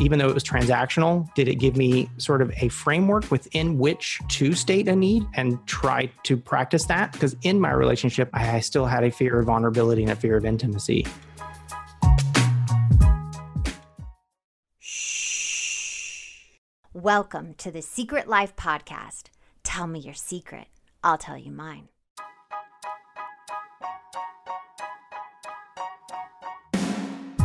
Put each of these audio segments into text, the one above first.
Even though it was transactional, did it give me sort of a framework within which to state a need and try to practice that? Because in my relationship, I still had a fear of vulnerability and a fear of intimacy. Welcome to the Secret Life Podcast. Tell me your secret, I'll tell you mine.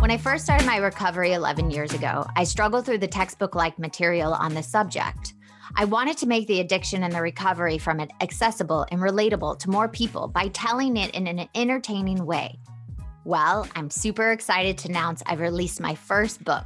When I first started my recovery 11 years ago, I struggled through the textbook like material on this subject. I wanted to make the addiction and the recovery from it accessible and relatable to more people by telling it in an entertaining way. Well, I'm super excited to announce I've released my first book,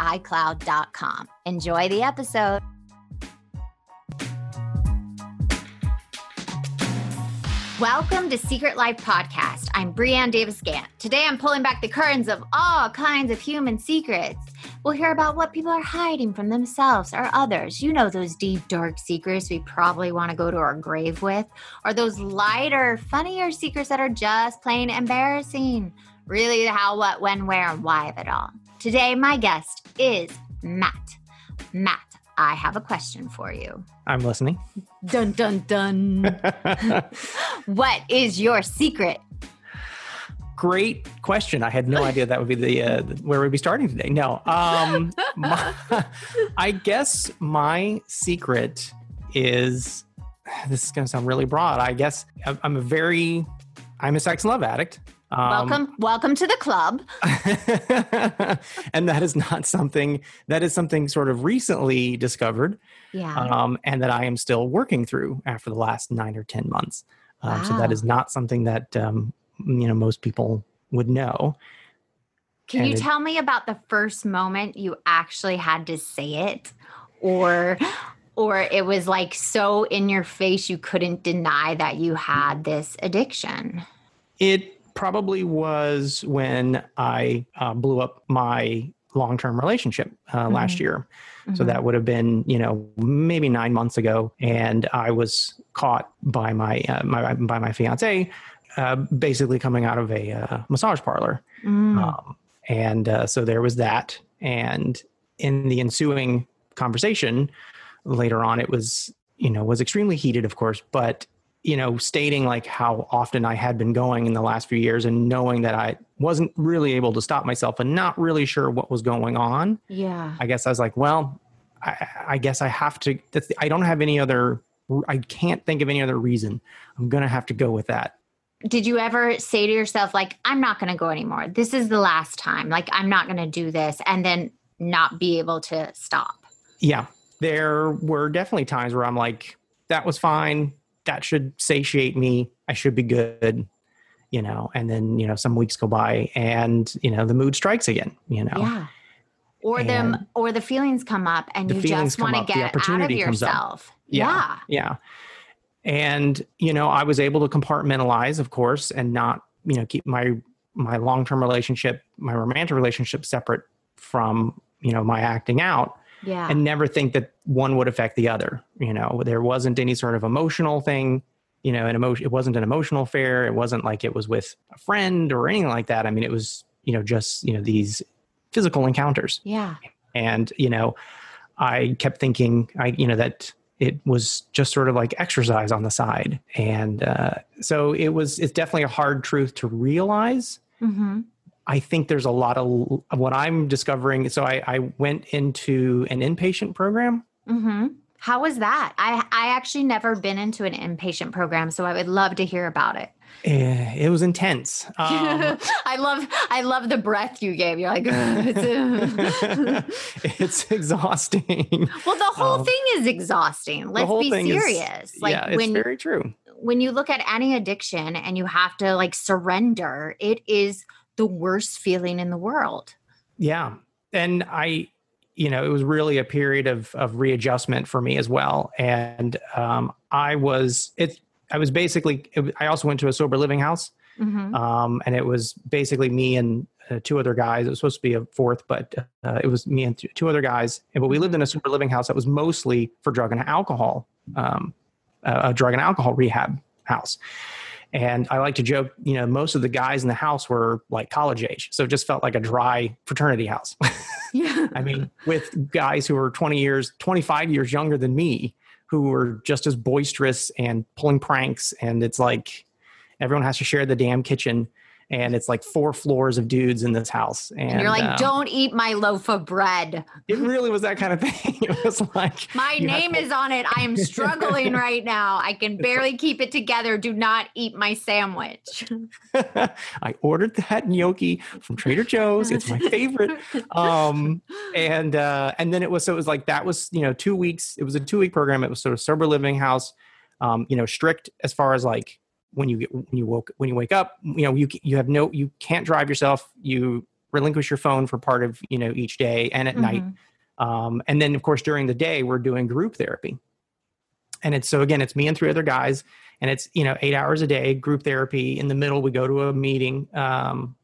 iCloud.com. Enjoy the episode. Welcome to Secret Life Podcast. I'm Brianne Davis Gantt. Today I'm pulling back the curtains of all kinds of human secrets. We'll hear about what people are hiding from themselves or others. You know, those deep, dark secrets we probably want to go to our grave with, or those lighter, funnier secrets that are just plain embarrassing. Really, the how, what, when, where, and why of it all. Today, my guest is Matt. Matt, I have a question for you. I'm listening. Dun, dun, dun. what is your secret? Great question. I had no idea that would be the uh, where we'd be starting today. No, um, my, I guess my secret is this is going to sound really broad. I guess I'm a very I'm a sex and love addict. Um, welcome, welcome to the club. and that is not something that is something sort of recently discovered. Yeah. Um, and that I am still working through after the last nine or ten months. Um, wow. So that is not something that um, you know most people would know. Can and you it, tell me about the first moment you actually had to say it, or or it was like so in your face you couldn't deny that you had this addiction? It probably was when I uh, blew up my long term relationship uh, mm-hmm. last year. Mm-hmm. So that would have been, you know, maybe nine months ago, and I was caught by my uh, my by my fiance, uh, basically coming out of a uh, massage parlor, mm. um, and uh, so there was that. And in the ensuing conversation later on, it was you know was extremely heated, of course, but you know, stating like how often I had been going in the last few years and knowing that I wasn't really able to stop myself and not really sure what was going on. Yeah. I guess I was like, well, I, I guess I have to, that's the, I don't have any other, I can't think of any other reason. I'm going to have to go with that. Did you ever say to yourself, like, I'm not going to go anymore? This is the last time. Like, I'm not going to do this. And then not be able to stop? Yeah. There were definitely times where I'm like, that was fine that should satiate me. I should be good, you know. And then you know some weeks go by, and you know the mood strikes again, you know. Yeah. Or and them, or the feelings come up, and you just want to get out of yourself. Yeah, yeah. And you know, I was able to compartmentalize, of course, and not you know keep my my long term relationship, my romantic relationship separate from you know my acting out yeah. and never think that one would affect the other. You know, there wasn't any sort of emotional thing, you know, an emotion, it wasn't an emotional affair. It wasn't like it was with a friend or anything like that. I mean, it was, you know, just, you know, these physical encounters. Yeah. And, you know, I kept thinking, I, you know, that it was just sort of like exercise on the side. And uh, so it was, it's definitely a hard truth to realize. Mm-hmm I think there's a lot of what I'm discovering. So I, I went into an inpatient program. Mm-hmm. How was that? I I actually never been into an inpatient program, so I would love to hear about it. Eh, it was intense. Um, I love I love the breath you gave. You're like it's, it's exhausting. Well, the whole um, thing is exhausting. Let's be serious. Is, like yeah, it's when, very true. When you look at any addiction and you have to like surrender, it is the worst feeling in the world. Yeah. And I you know, it was really a period of of readjustment for me as well. And um, I was it. I was basically. It, I also went to a sober living house, mm-hmm. um, and it was basically me and uh, two other guys. It was supposed to be a fourth, but uh, it was me and two, two other guys. And but we lived in a sober living house that was mostly for drug and alcohol, um, a drug and alcohol rehab house. And I like to joke, you know, most of the guys in the house were like college age. So it just felt like a dry fraternity house. yeah. I mean, with guys who were 20 years, 25 years younger than me, who were just as boisterous and pulling pranks. And it's like everyone has to share the damn kitchen and it's like four floors of dudes in this house. And, and you're like, um, don't eat my loaf of bread. It really was that kind of thing. It was like, my name is on it. I am struggling right now. I can barely keep it together. Do not eat my sandwich. I ordered that gnocchi from Trader Joe's. It's my favorite. Um, and uh, and then it was so it was like that was you know two weeks. It was a two week program. It was sort of sober living house. Um, you know, strict as far as like when you get when you woke when you wake up you know you you have no you can't drive yourself. You relinquish your phone for part of you know each day and at mm-hmm. night um, and then of course during the day we're doing group therapy. And it's so again it's me and three other guys and it's you know eight hours a day group therapy. In the middle we go to a meeting um,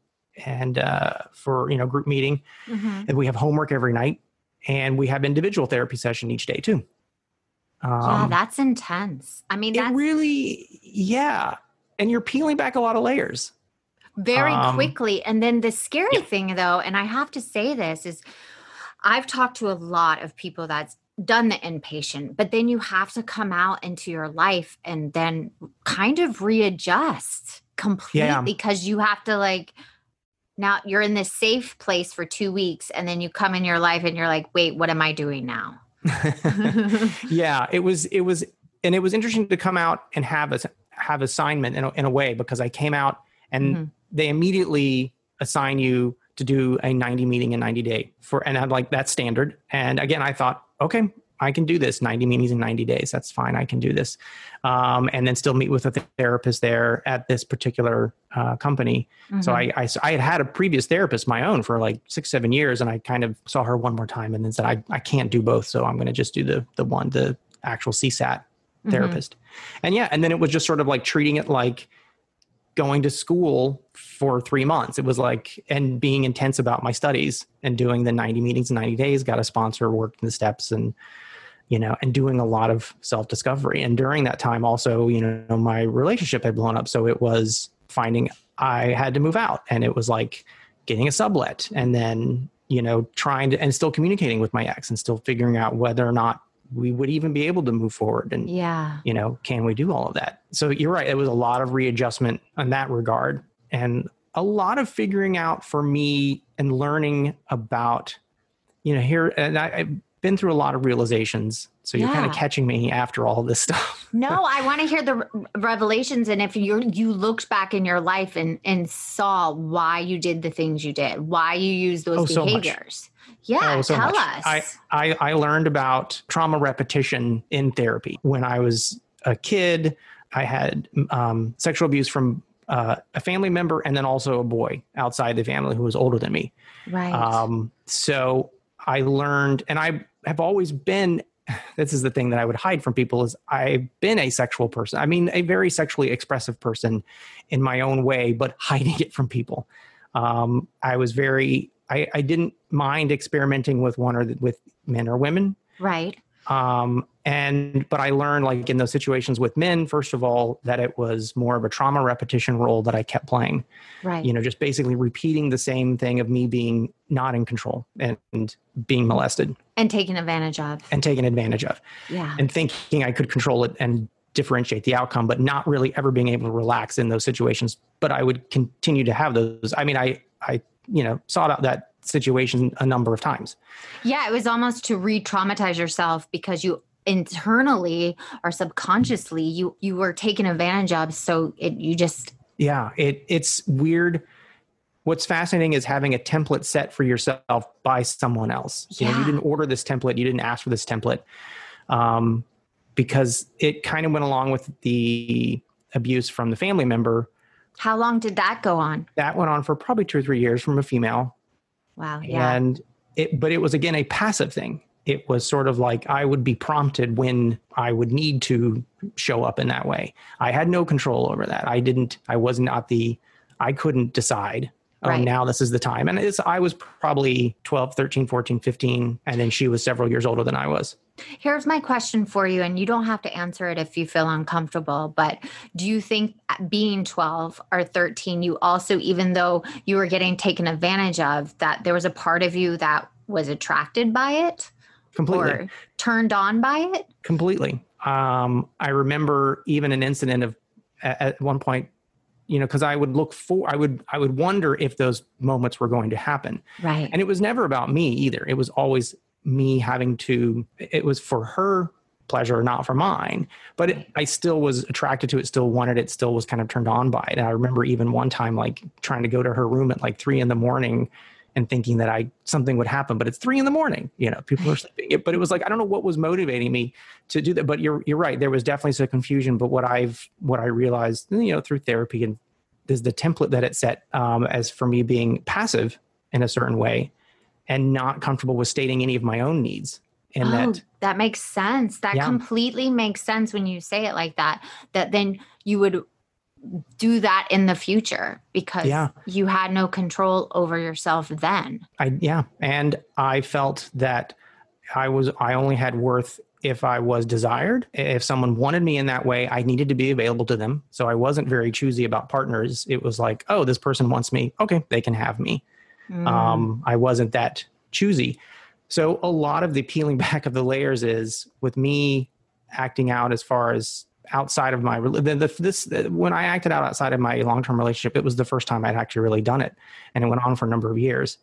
and uh, for you know group meeting. Mm-hmm. and we have homework every night and we have individual therapy session each day too um, yeah, that's intense. I mean, it really, yeah. And you're peeling back a lot of layers very um, quickly. And then the scary yeah. thing, though, and I have to say this is I've talked to a lot of people that's done the inpatient, but then you have to come out into your life and then kind of readjust completely yeah. because you have to like now you're in this safe place for two weeks and then you come in your life and you're like, wait, what am I doing now? yeah, it was it was and it was interesting to come out and have a have assignment in a, in a way because I came out and mm-hmm. they immediately assign you to do a 90 meeting in 90 day for and I'm like that's standard. And again, I thought, okay, I can do this 90 meetings in 90 days. That's fine. I can do this. Um, and then still meet with a therapist there at this particular uh, company. Mm-hmm. So I, I, I, had had a previous therapist, my own, for like six, seven years. And I kind of saw her one more time and then said, I, I can't do both. So I'm going to just do the, the one, the actual CSAT mm-hmm. therapist. And yeah. And then it was just sort of like treating it like, going to school for three months. It was like, and being intense about my studies and doing the 90 meetings in 90 days, got a sponsor, worked in the steps and you know, and doing a lot of self discovery. And during that time, also, you know, my relationship had blown up. So it was finding I had to move out, and it was like getting a sublet, and then you know, trying to and still communicating with my ex, and still figuring out whether or not we would even be able to move forward and yeah you know can we do all of that so you're right it was a lot of readjustment in that regard and a lot of figuring out for me and learning about you know here and I, been through a lot of realizations. So you're yeah. kind of catching me after all this stuff. no, I want to hear the re- revelations and if you you looked back in your life and and saw why you did the things you did, why you used those oh, behaviors. So yeah, oh, so tell much. us. I, I I learned about trauma repetition in therapy when I was a kid. I had um, sexual abuse from uh, a family member and then also a boy outside the family who was older than me. Right. Um, so I learned, and I have always been. This is the thing that I would hide from people is I've been a sexual person. I mean, a very sexually expressive person in my own way, but hiding it from people. Um, I was very. I, I didn't mind experimenting with one or the, with men or women. Right. Um, and but i learned like in those situations with men first of all that it was more of a trauma repetition role that i kept playing. Right. You know just basically repeating the same thing of me being not in control and, and being molested. And taken advantage of. And taken advantage of. Yeah. And thinking i could control it and differentiate the outcome but not really ever being able to relax in those situations. But i would continue to have those. I mean i I, you know, sought out that situation a number of times. Yeah, it was almost to re-traumatize yourself because you internally or subconsciously you you were taken advantage of so it you just yeah it it's weird. What's fascinating is having a template set for yourself by someone else. You know you didn't order this template you didn't ask for this template um, because it kind of went along with the abuse from the family member. How long did that go on? That went on for probably two or three years from a female wow yeah and it but it was again a passive thing it was sort of like I would be prompted when I would need to show up in that way. I had no control over that. I didn't, I was not the, I couldn't decide. Oh, right. now this is the time. And it's, I was probably 12, 13, 14, 15. And then she was several years older than I was. Here's my question for you. And you don't have to answer it if you feel uncomfortable. But do you think being 12 or 13, you also, even though you were getting taken advantage of, that there was a part of you that was attracted by it? completely or turned on by it completely um, i remember even an incident of at, at one point you know because i would look for i would i would wonder if those moments were going to happen right and it was never about me either it was always me having to it was for her pleasure not for mine but it, i still was attracted to it still wanted it still was kind of turned on by it and i remember even one time like trying to go to her room at like three in the morning and thinking that I something would happen, but it's three in the morning. You know, people are sleeping. But it was like I don't know what was motivating me to do that. But you're you're right. There was definitely some confusion. But what I've what I realized, you know, through therapy and is the template that it set um, as for me being passive in a certain way and not comfortable with stating any of my own needs. And oh, that that makes sense. That yeah. completely makes sense when you say it like that. That then you would do that in the future because yeah. you had no control over yourself then. I yeah, and I felt that I was I only had worth if I was desired. If someone wanted me in that way, I needed to be available to them. So I wasn't very choosy about partners. It was like, oh, this person wants me. Okay, they can have me. Mm. Um, I wasn't that choosy. So a lot of the peeling back of the layers is with me acting out as far as outside of my the, the, this when I acted out outside of my long term relationship, it was the first time I'd actually really done it, and it went on for a number of years.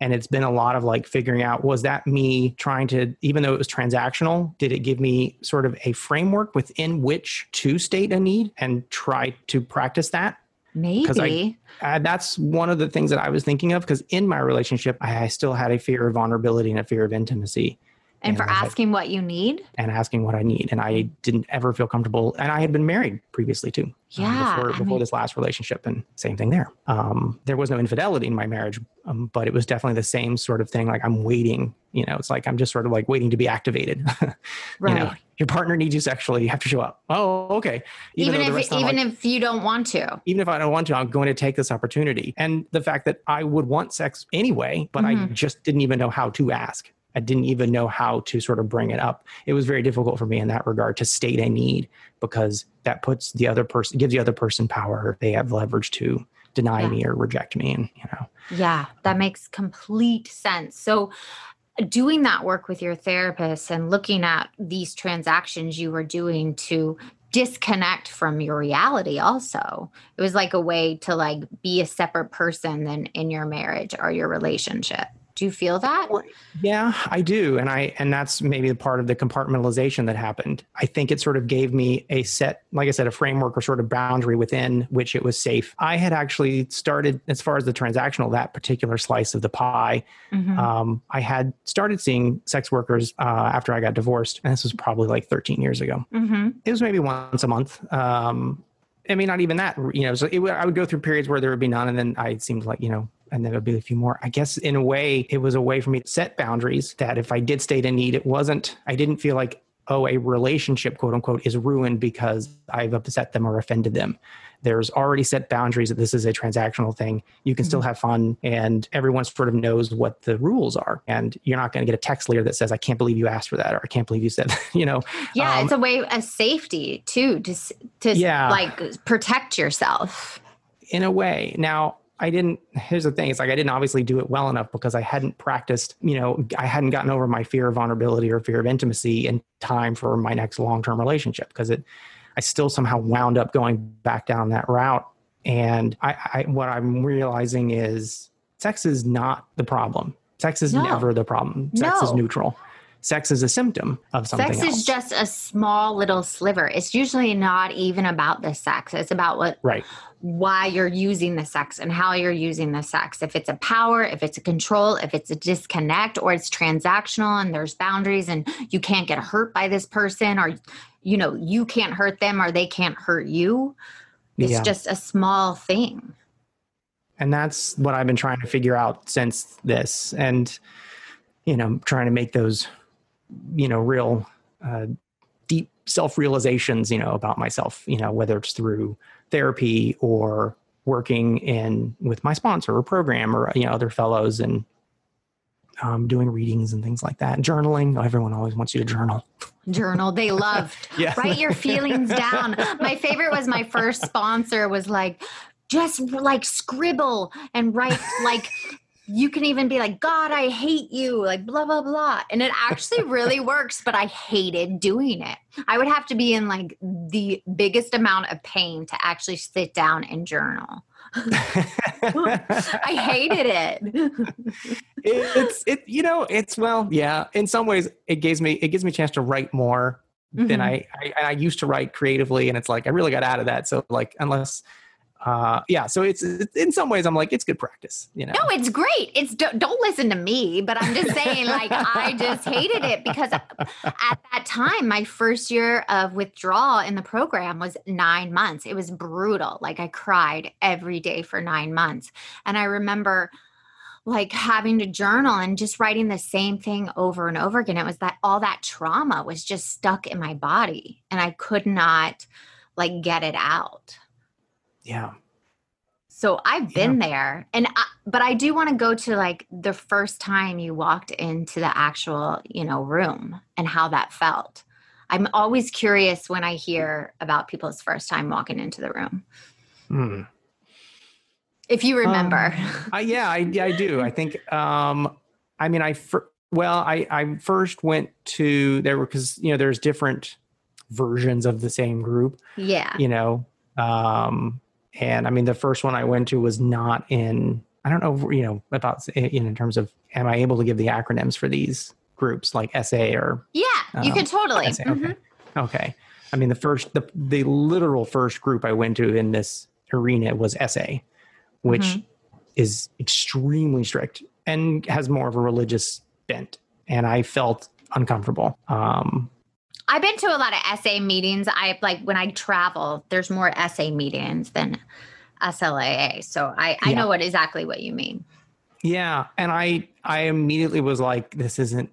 And it's been a lot of like figuring out was that me trying to, even though it was transactional, did it give me sort of a framework within which to state a need and try to practice that? Maybe. I, uh, that's one of the things that I was thinking of because in my relationship, I, I still had a fear of vulnerability and a fear of intimacy and, for asking what you need? And asking what i need. And i didn't ever feel comfortable. And i had been married previously too. Um, yeah um, before, before mean, this last relationship and same thing there. Um, there was no infidelity in my marriage um, but it was definitely the same sort of thing. Like i'm waiting you know it's like i'm just sort of like waiting to be activated. Right. you know your partner needs you sexually. You have to show up. Oh okay. Even, even if even like, if you don't want to. Even if i don't want to i'm going to take this opportunity. And the fact that i would want sex anyway but mm-hmm. i just didn't even know how to ask I didn't even know how to sort of bring it up. It was very difficult for me in that regard to state a need because that puts the other person, gives the other person power. They have leverage to deny yeah. me or reject me. And, you know. Yeah, that makes complete sense. So, doing that work with your therapist and looking at these transactions you were doing to disconnect from your reality also it was like a way to like be a separate person than in your marriage or your relationship do you feel that? Yeah, I do. And I and that's maybe the part of the compartmentalization that happened. I think it sort of gave me a set, like I said, a framework or sort of boundary within which it was safe. I had actually started as far as the transactional, that particular slice of the pie. Mm-hmm. Um, I had started seeing sex workers uh, after I got divorced. And this was probably like 13 years ago. Mm-hmm. It was maybe once a month. Um, I mean, not even that, you know, so it, I would go through periods where there would be none. And then I seemed like, you know, and then there'll be a few more. I guess in a way, it was a way for me to set boundaries that if I did state a need, it wasn't, I didn't feel like, oh, a relationship, quote unquote, is ruined because I've upset them or offended them. There's already set boundaries that this is a transactional thing. You can mm-hmm. still have fun, and everyone sort of knows what the rules are. And you're not going to get a text later that says, "I can't believe you asked for that," or "I can't believe you said," you know. Yeah, um, it's a way of safety too, to to yeah. like protect yourself. In a way, now I didn't, here's the thing. It's like I didn't obviously do it well enough because I hadn't practiced, you know, I hadn't gotten over my fear of vulnerability or fear of intimacy in time for my next long term relationship because it, I still somehow wound up going back down that route. And I, I, what I'm realizing is sex is not the problem. Sex is No. never the problem. Sex is neutral. Sex is a symptom of something sex else. is just a small little sliver. It's usually not even about the sex. It's about what right. why you're using the sex and how you're using the sex. If it's a power, if it's a control, if it's a disconnect, or it's transactional and there's boundaries and you can't get hurt by this person, or you know, you can't hurt them or they can't hurt you. It's Yeah. just a small thing. and that's what I've been trying to figure out since this, and you know, trying to make those, you know, real uh, deep self realizations, you know, about myself. You know, whether it's through therapy or working in with my sponsor or program or you know other fellows and um, doing readings and things like that. Journaling. Everyone always wants you to journal. Journal. They loved. Yeah. Write your feelings down. My favorite was my first sponsor was like, just like scribble and write like you can even be like, God, I hate you, like blah, blah, blah. And it actually really works, but I hated doing it. I would have to be in like the biggest amount of pain to actually sit down and journal. I hated it. it's it you know it's well yeah in some ways it gives me it gives me a chance to write more than Mhm. I, I I used to write creatively and it's like I really got out of that so like unless uh yeah so it's, in some ways I'm like it's good practice you know No, it's great. It's don't, don't listen to me, but I'm just saying, like, I just hated it because at that time, my first year of withdrawal in the program was nine months. It was brutal. Like, I cried every day for nine months. And I remember like having to journal and just writing the same thing over and over again. It was that all that trauma was just stuck in my body and I could not like get it out. Yeah So I've been there, and I, but I do want to go to like the first time you walked into the actual, you know, room and how that felt. I'm always curious when I hear about people's first time walking into the room. Hmm. If you remember, I, yeah I, yeah, I do I think um I mean I fir- well I I first went to there were because you know there's different versions of the same group yeah, you know um and i mean the first one i went to was not in i don't know you know about in, in terms of am i able to give the acronyms for these groups like sa or yeah, you Um, could totally. SA, Mhm. okay okay i mean the first the the literal first group i went to in this arena was sa which Mhm. is extremely strict and has more of a religious bent and i felt uncomfortable um I've been to a lot of SA meetings. I like when I travel, there's more SA meetings than SLAA. So I, I Yeah. know what exactly what you mean. yeah and i i immediately was like this isn't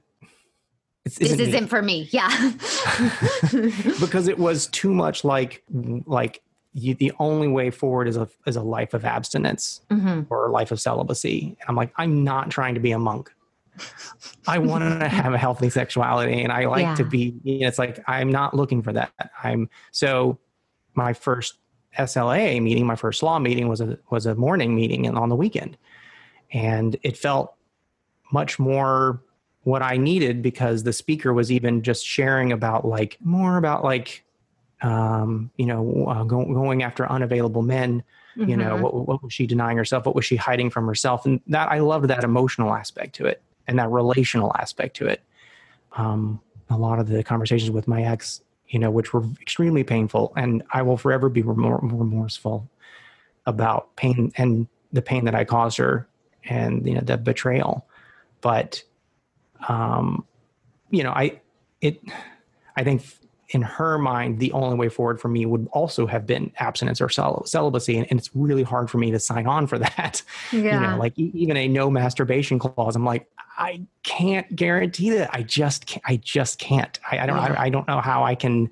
this isn't isn't for me. Yeah. because it was too much like like you, the only way forward is a is a life of abstinence Mhm. or a life of celibacy. And I'm like, I'm not trying to be a monk. I want to have a healthy sexuality, and I like to be. You know, it's like I'm not looking for that. I'm so. My first SLA meeting, my first law meeting was a was a morning meeting and on the weekend, and it felt much more what I needed because the speaker was even just sharing about like more about like um, you know uh, go, going after unavailable men you know Mhm. what, what was she denying herself what was she hiding from herself and that i loved that emotional aspect to it and that relational aspect to it. Um, a lot of the conversations with my ex you know which were extremely painful and i will forever be remor- remorseful about pain and the pain that i caused her and you know the betrayal. But um you know i it i think in her mind, the only way forward for me would also have been abstinence or cel- celibacy. And, and it's really hard for me to sign on for that. Yeah. You know, like e- even a no masturbation clause, I'm like, I can't guarantee that. I just can't. I just can't. I, I don't, Yeah. I, I don't know how I can,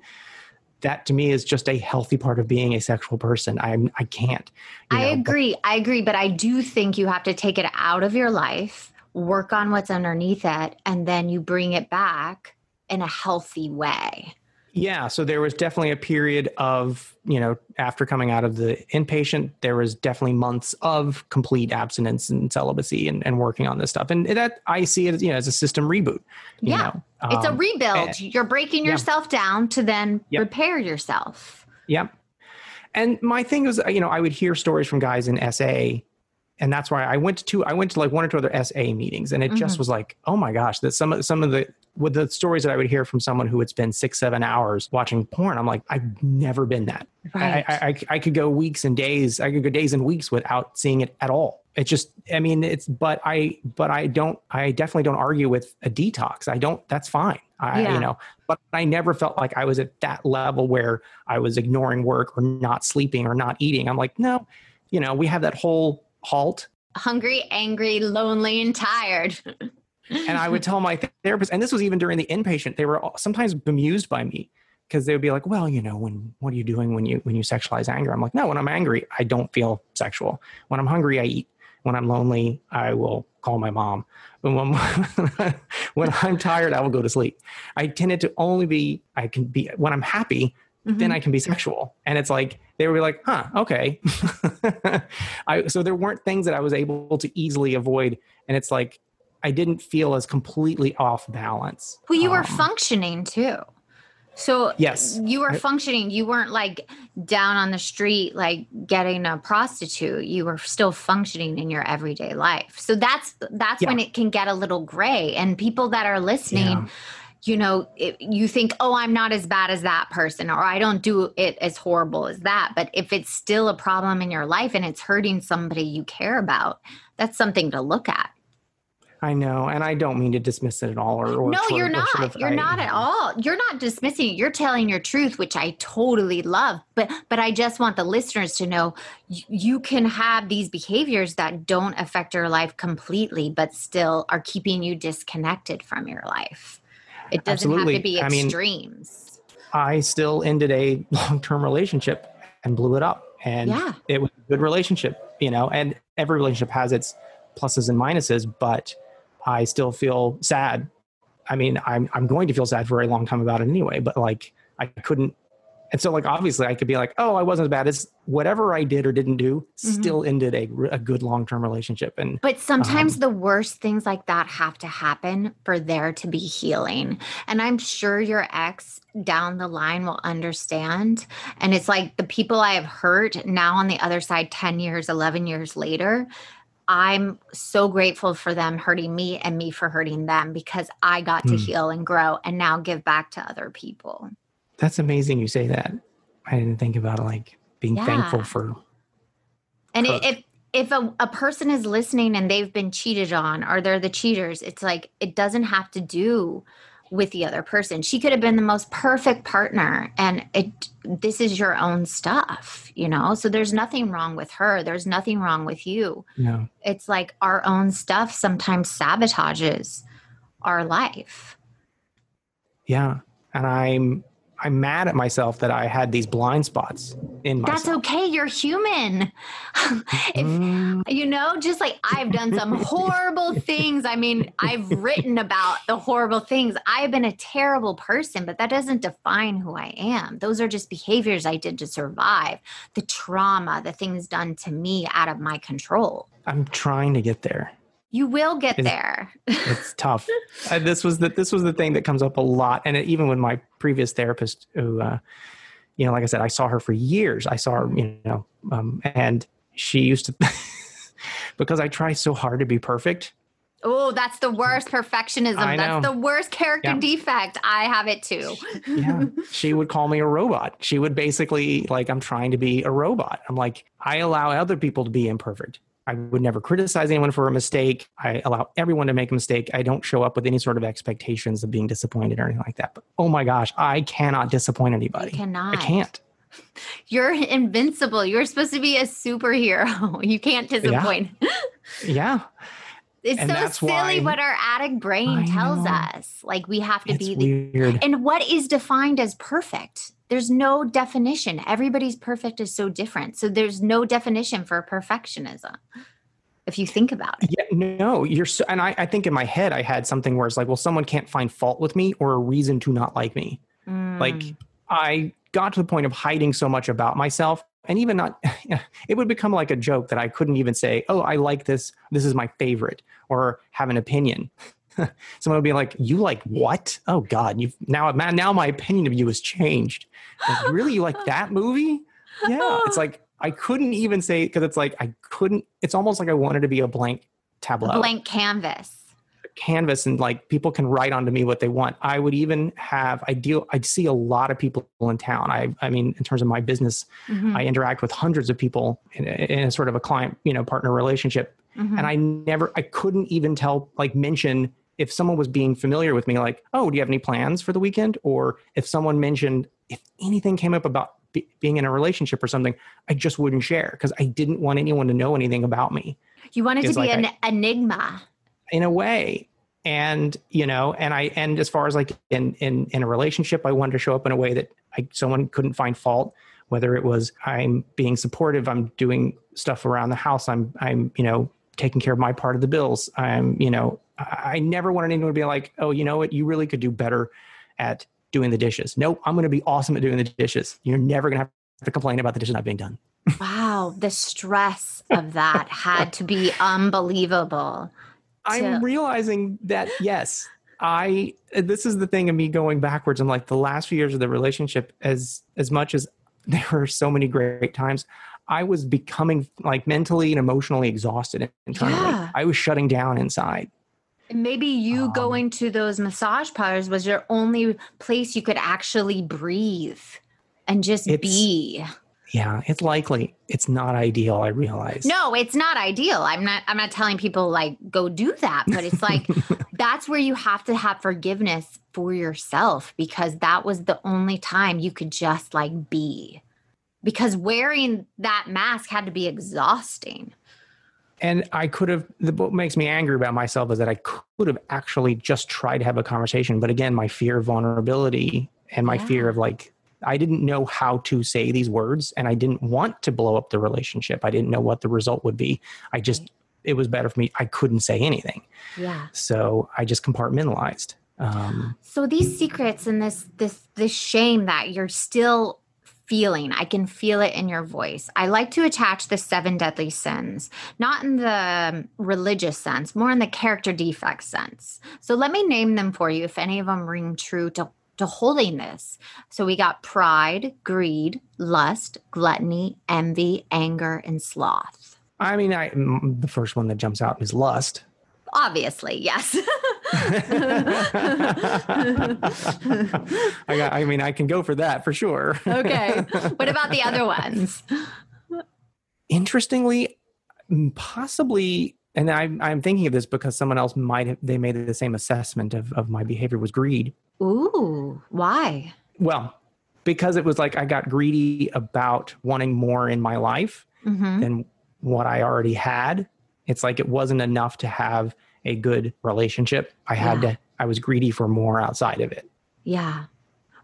that to me is just a healthy part of being a sexual person. I'm, I can't. I know, but- agree. I agree. But I do think you have to take it out of your life, work on what's underneath it, and then you bring it back in a healthy way. Yeah, so there was definitely a period of, you know, after coming out of the inpatient, there was definitely months of complete abstinence and celibacy and, and working on this stuff. And that I see it as, you know, as a system reboot. You Yeah. know? It's a Um, rebuild. eh, You're breaking yeah. yourself down to then Yep. repair yourself. Yep. And my thing was, you know, I would hear stories from guys in SA and that's why I went to I went to like one or two other SA meetings and it mm-hmm. just was like, oh my gosh, that some of some of the with the stories that I would hear from someone who would spend six, seven hours watching porn, I'm like, I've never been that. Right. I, I, I could go weeks and days, I could go days and weeks without seeing it at all. It's just, I mean, it's, but I, but I don't, I definitely don't argue with a detox. I don't, that's fine. I, yeah. you know, but I never felt like I was at that level where I was ignoring work or not sleeping or not eating. I'm like, no, you know, we have that whole halt. Hungry, angry, lonely, and tired. and I would tell my therapist, and this was even during the inpatient, they were sometimes bemused by me because they would be like, "Well, you know, when what are you doing when you when you sexualize anger?" I'm like, "No, when I'm angry, I don't feel sexual. When I'm hungry, I eat. When I'm lonely, I will call my mom. When when I'm tired, I will go to sleep. I tended to only be I can be when I'm happy, mm-hmm. then I can be sexual. And it's like they would be like, huh, okay. I so there weren't things that I was able to easily avoid. And it's like I didn't feel as completely off balance. Well, you were um, functioning too. So yes, you were functioning. You weren't like down on the street, like getting a prostitute. You were still functioning in your everyday life. So that's that's yeah. when it can get a little gray. And people that are listening, yeah. you know, it, you think, oh, I'm not as bad as that person, or I don't do it as horrible as that. But if it's still a problem in your life and it's hurting somebody you care about, that's something to look at. I know, and I don't mean to dismiss it at all. Or, or no, you're not. You're I, not at all. You're not dismissing it. You're telling your truth, which I totally love. But but I just want the listeners to know you, you can have these behaviors that don't affect your life completely, but still are keeping you disconnected from your life. It doesn't Absolutely. have to be extremes. I, mean, I still ended a long-term relationship and blew it up, and yeah. it was a good relationship, you know. And every relationship has its pluses and minuses, but I still feel sad. I mean, I'm I'm going to feel sad for a long time about it anyway, but like I couldn't and so like obviously I could be like, "Oh, I wasn't as bad as whatever I did or didn't do mm-hmm. still ended a, a good long-term relationship." And But sometimes um, the worst things like that have to happen for there to be healing. And I'm sure your ex down the line will understand. And it's like the people I have hurt now on the other side 10 years, 11 years later, I'm so grateful for them hurting me and me for hurting them because I got to mm. heal and grow and now give back to other people. That's amazing you say that. I didn't think about like being yeah. thankful for. And if if a, a person is listening and they've been cheated on or they're the cheaters, it's like it doesn't have to do with the other person. She could have been the most perfect partner and it this is your own stuff, you know? So there's nothing wrong with her. There's nothing wrong with you. No. It's like our own stuff sometimes sabotages our life. Yeah. And I'm I'm mad at myself that I had these blind spots in myself. That's okay. You're human. if, mm. You know, just like I've done some horrible things. I mean, I've written about the horrible things. I've been a terrible person, but that doesn't define who I am. Those are just behaviors I did to survive the trauma, the things done to me out of my control. I'm trying to get there. You will get it's, there. it's tough. Uh, this was the this was the thing that comes up a lot, and it, even with my previous therapist, who, uh, you know, like I said, I saw her for years. I saw her, you know, um, and she used to because I try so hard to be perfect. Oh, that's the worst perfectionism. That's the worst character yeah. defect. I have it too. yeah. She would call me a robot. She would basically like I'm trying to be a robot. I'm like I allow other people to be imperfect. I would never criticize anyone for a mistake. I allow everyone to make a mistake. I don't show up with any sort of expectations of being disappointed or anything like that. But oh my gosh, I cannot disappoint anybody. You cannot. I can't. You're invincible. You're supposed to be a superhero. You can't disappoint. Yeah. yeah. It's and so silly what our addict brain tells us. Like we have to it's be the weird. and what is defined as perfect? there's no definition. Everybody's perfect is so different. So there's no definition for perfectionism if you think about it. Yeah, no, you're so, and I, I think in my head I had something where it's like, well, someone can't find fault with me or a reason to not like me. Mm. Like I got to the point of hiding so much about myself and even not it would become like a joke that I couldn't even say, "Oh, I like this. This is my favorite," or have an opinion. someone would be like, "You like what? Oh God, you now now my opinion of you has changed. Like, really, you like that movie? Yeah, it's like I couldn't even say because it's like I couldn't. It's almost like I wanted to be a blank tableau, a blank canvas canvas and like people can write onto me what they want. I would even have i deal i see a lot of people in town. I i mean in terms of my business mm-hmm. i interact with hundreds of people in a, in a, sort of a client you know partner relationship. Mm-hmm. and i never i couldn't even tell like mention if someone was being familiar with me like oh do you have any plans for the weekend? Or if someone mentioned if anything came up about be, being in a relationship or something i just wouldn't share because i didn't want anyone to know anything about me. You wanted to be like an I, enigma in a way. And you know and i and as far as like in in in a relationship i wanted to show up in a way that I, someone couldn't find fault whether it was i'm being supportive i'm doing stuff around the house i'm i'm you know taking care of my part of the bills i'm you know i, never wanted anyone to be like oh you know what? You really could do better at doing the dishes. Nope i'm going to be awesome at doing the dishes. You're never going to have to complain about the dishes not being done. Wow the stress of that had to be unbelievable I'm realizing that yes, I this is the thing of me going backwards. I'm like the last few years of the relationship, as as much as there were so many great times, I was becoming like mentally and emotionally exhausted internally. Yeah. I was shutting down inside. Maybe you um, going to those massage parlors was your only place you could actually breathe and just be yeah it's likely it's not ideal i realize. No it's not ideal. I'm not i'm not telling people like go do that but it's like that's where you have to have forgiveness for yourself because that was the only time you could just like be. Because wearing that mask had to be exhausting. And i could have the, what makes me angry about myself is that i could have actually just tried to have a conversation but again my fear of vulnerability and my yeah. fear of like I didn't know how to say these words and I didn't want to blow up the relationship. I didn't know what the result would be. I just, it was better for me. I couldn't say anything. Yeah. So I just compartmentalized. Um, so these secrets and this, this, this shame that you're still feeling, I can feel it in your voice. I like to attach the seven deadly sins, not in the religious sense, more in the character defect sense. So let me name them for you if any of them ring true to to holiness. So we got pride, greed, lust, gluttony, envy, anger, and sloth. I mean, I the first one that jumps out is lust. Obviously, yes. I got, I mean, I can go for that for sure. okay. What about the other ones? Interestingly, possibly and I'm, I'm thinking of this because someone else might have they made the same assessment of, of my behavior was greed ooh why? Well because it was like i got greedy about wanting more in my life mm-hmm. than what i already had. It's like it wasn't enough to have a good relationship. I had yeah. to i was greedy for more outside of it. Yeah.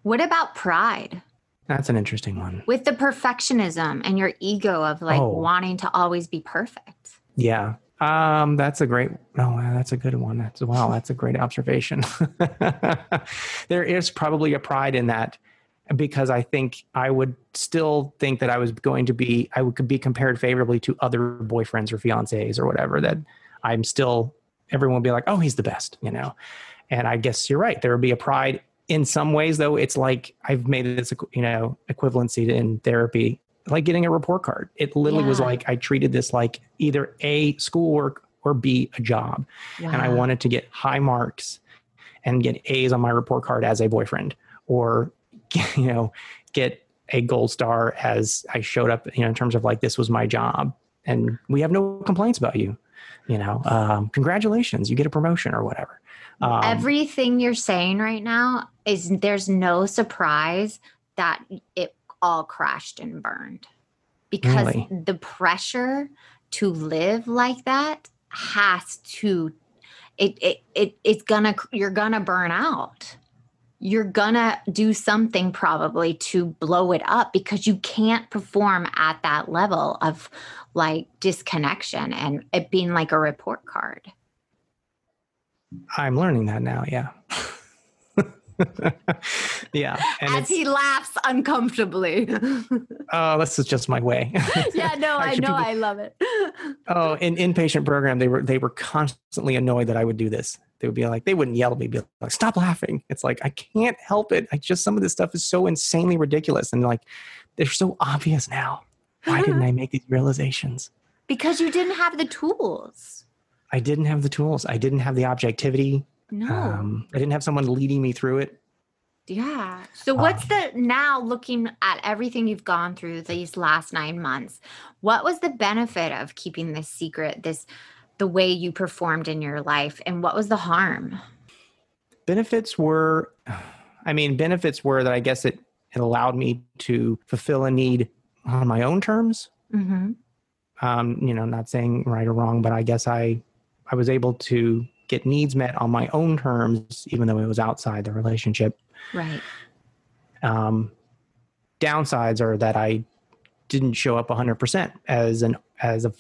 What about pride? That's an interesting one. With the perfectionism and your ego of like oh. wanting to always be perfect. Yeah um, that's a great. Oh, that's a good one. That's wow. That's a great observation. there is probably a pride in that because I think I would still think that I was going to be. I would be compared favorably to other boyfriends or fiancés or whatever. That I'm still. Everyone would be like, "Oh, he's the best," you know. And I guess you're right. There would be a pride in some ways, though. It's like I've made this, you know, equivalency in therapy like getting a report card. It literally yeah. was like I treated this like either A, schoolwork or B, a job. Wow. And I wanted to get high marks and get A's on my report card as a boyfriend or, you know, get a gold star as I showed up, you know, in terms of like this was my job. And we have no complaints about you. You know, um, congratulations, you get a promotion or whatever. Um, Everything you're saying right now is there's no surprise that it all crashed and burned. Because really? the pressure to live like that has to it, it it it's gonna you're gonna burn out. You're gonna do something probably to blow it up because you can't perform at that level of like disconnection and it being like a report card. I'm learning that now yeah yeah. As he laughs uncomfortably. oh, this is just my way. yeah, no, I know. People, I love it. oh, in inpatient program, they were they were constantly annoyed that I would do this. They would be like, they wouldn't yell at me, be like, stop laughing. It's like I can't help it. I just some of this stuff is so insanely ridiculous. And like they're so obvious now. why didn't I make these realizations? Because you didn't have the tools. I didn't have the tools. I didn't have the objectivity. No. Um, I didn't have someone leading me through it. Yeah. So what's the now looking at everything you've gone through these last 9 months? What was the benefit of keeping this secret, this the way you performed in your life and what was the harm? benefits were i mean benefits were that i guess it, it allowed me to fulfill a need on my own terms Mhm. um, you know not saying right or wrong but i guess i i was able to get needs met on my own terms even though it was outside the relationship Right. um, downsides are that i didn't show up 100% as an as a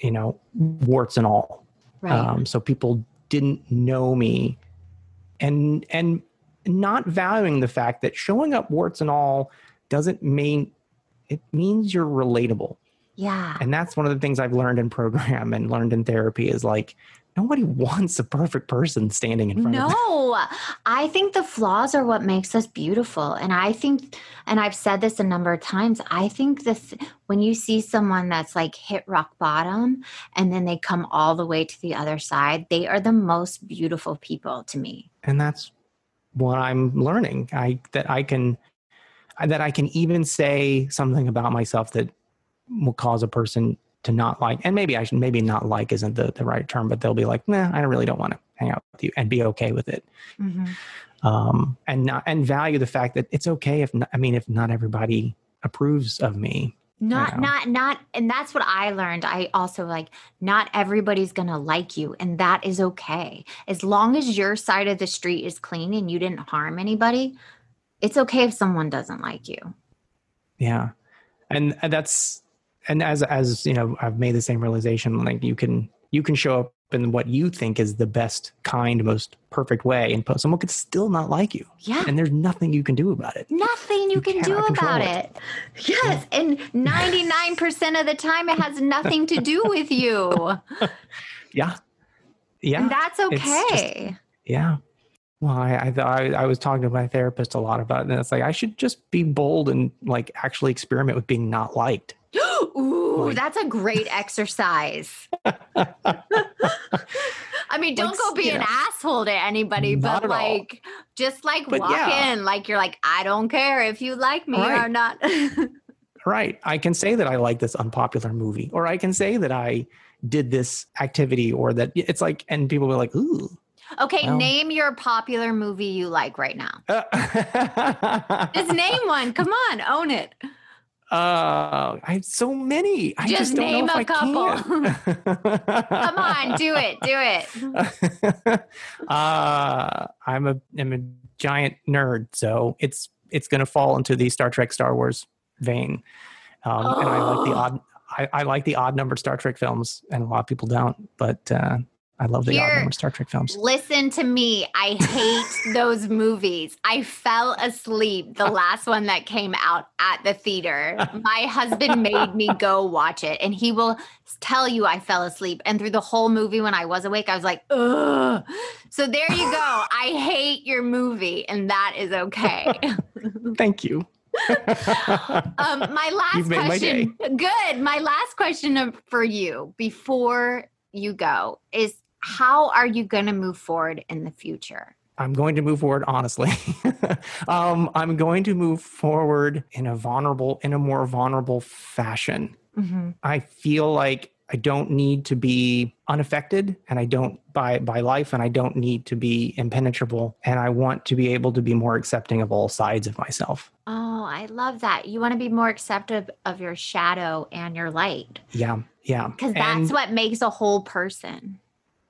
you know warts and all Right. um, so people didn't know me and and not valuing the fact that showing up warts and all doesn't mean it means you're relatable yeah. and that's one of the things i've learned in program and learned in therapy is like nobody wants a perfect person standing in front of them No, I think the flaws are what makes us beautiful. And I think, and I've said this a number of times, I think this when you see someone that's like hit rock bottom and then they come all the way to the other side, they are the most beautiful people to me. and that's what i'm learning i that i can that i can even say something about myself that will cause a person to not like and maybe i should maybe not like isn't the, the right term but they'll be like nah i really don't want to hang out with you and be okay with it um and not and value the fact that it's okay if not, i mean if not everybody approves of me Not, Yeah. not, not, and that's what I learned. I also like, not everybody's gonna like you, and that is okay. As long as your side of the street is clean and you didn't harm anybody, it's okay if someone doesn't like you. yeah and and that's and as as you know i've made the same realization like you can you can show up in what you think is the best kind most perfect way and someone could still not like you Yeah. and there's nothing you can do about it Nothing you, You can do about it. it. Yes. And 99% of the time, it has nothing to do with you. yeah yeah And that's It's just- okay. yeah well i I, I I was talking to my therapist a lot about it and it's like i should just be bold and like actually experiment with being not liked Ooh, Like- that's a great exercise. I mean, don't Like, go be an know, asshole to anybody, but at all. like, just like But walk yeah. in, like you're like, I don't care if you like me or not. right i can say that i like this unpopular movie or i can say that i did this activity or that it's like and people were like ooh okay, Well. name your popular movie you like right now. uh, Just name one. Come on, own it. Uh, I have so many. I Just just, don't name a couple. Come on, do it, do it. uh, I'm a I'm a giant nerd, so it's it's going to fall into the Star Trek Star Wars vein, um, and I like the Oh. odd I, I like the odd numbered Star Trek films, and a lot of people don't, but uh, I love the Here- odd Star Trek films. Listen to me. I hate those movies. I fell asleep the last one that came out at the theater. My husband made me go watch it, and he will tell you I fell asleep. And through the whole movie, when I was awake, I was like, ugh. So there you go. I hate your movie, and that is okay. Thank you. Um, my last made my question. Good. My last question for you before you go is how are you going to move forward in the future? I'm going to move forward honestly. um, I'm going to move forward in a vulnerable, in a more vulnerable fashion. Mhm. I feel like I don't need to be unaffected and I don't by by life and I don't need to be impenetrable and I want to be able to be more accepting of all sides of myself. Oh, I love that. You want to be more accepting of your shadow and your light Yeah. Yeah. because that's And- what makes a whole person.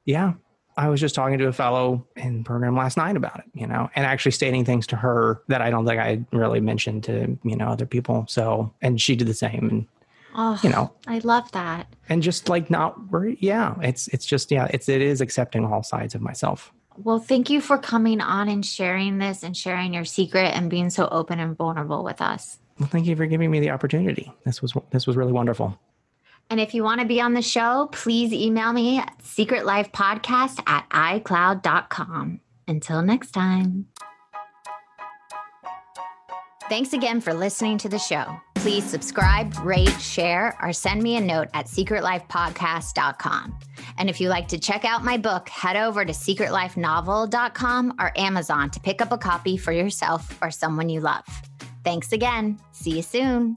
Yeah. I was just talking to a fellow in program last night about it, you know, and actually stating things to her that I don't think I really mentioned to, you know, other people. So, and she did the same and, Oh, you know, I love that. and just like not worry. Yeah. It's, it's just, yeah, it's, it is accepting all sides of myself. Well, thank you for coming on and sharing this and sharing your secret and being so open and vulnerable with us. Well, thank you for giving me the opportunity. This was, this was really wonderful. And if you want to be on the show, please email me at secretlifepodcast at iCloud.com. Until next time. Thanks again for listening to the show. please subscribe, rate, share, or send me a note at secretlifepodcast.com. And if you like to check out my book, head over to secretlifenovel.com or Amazon to pick up a copy for yourself or someone you love. Thanks again. See you soon.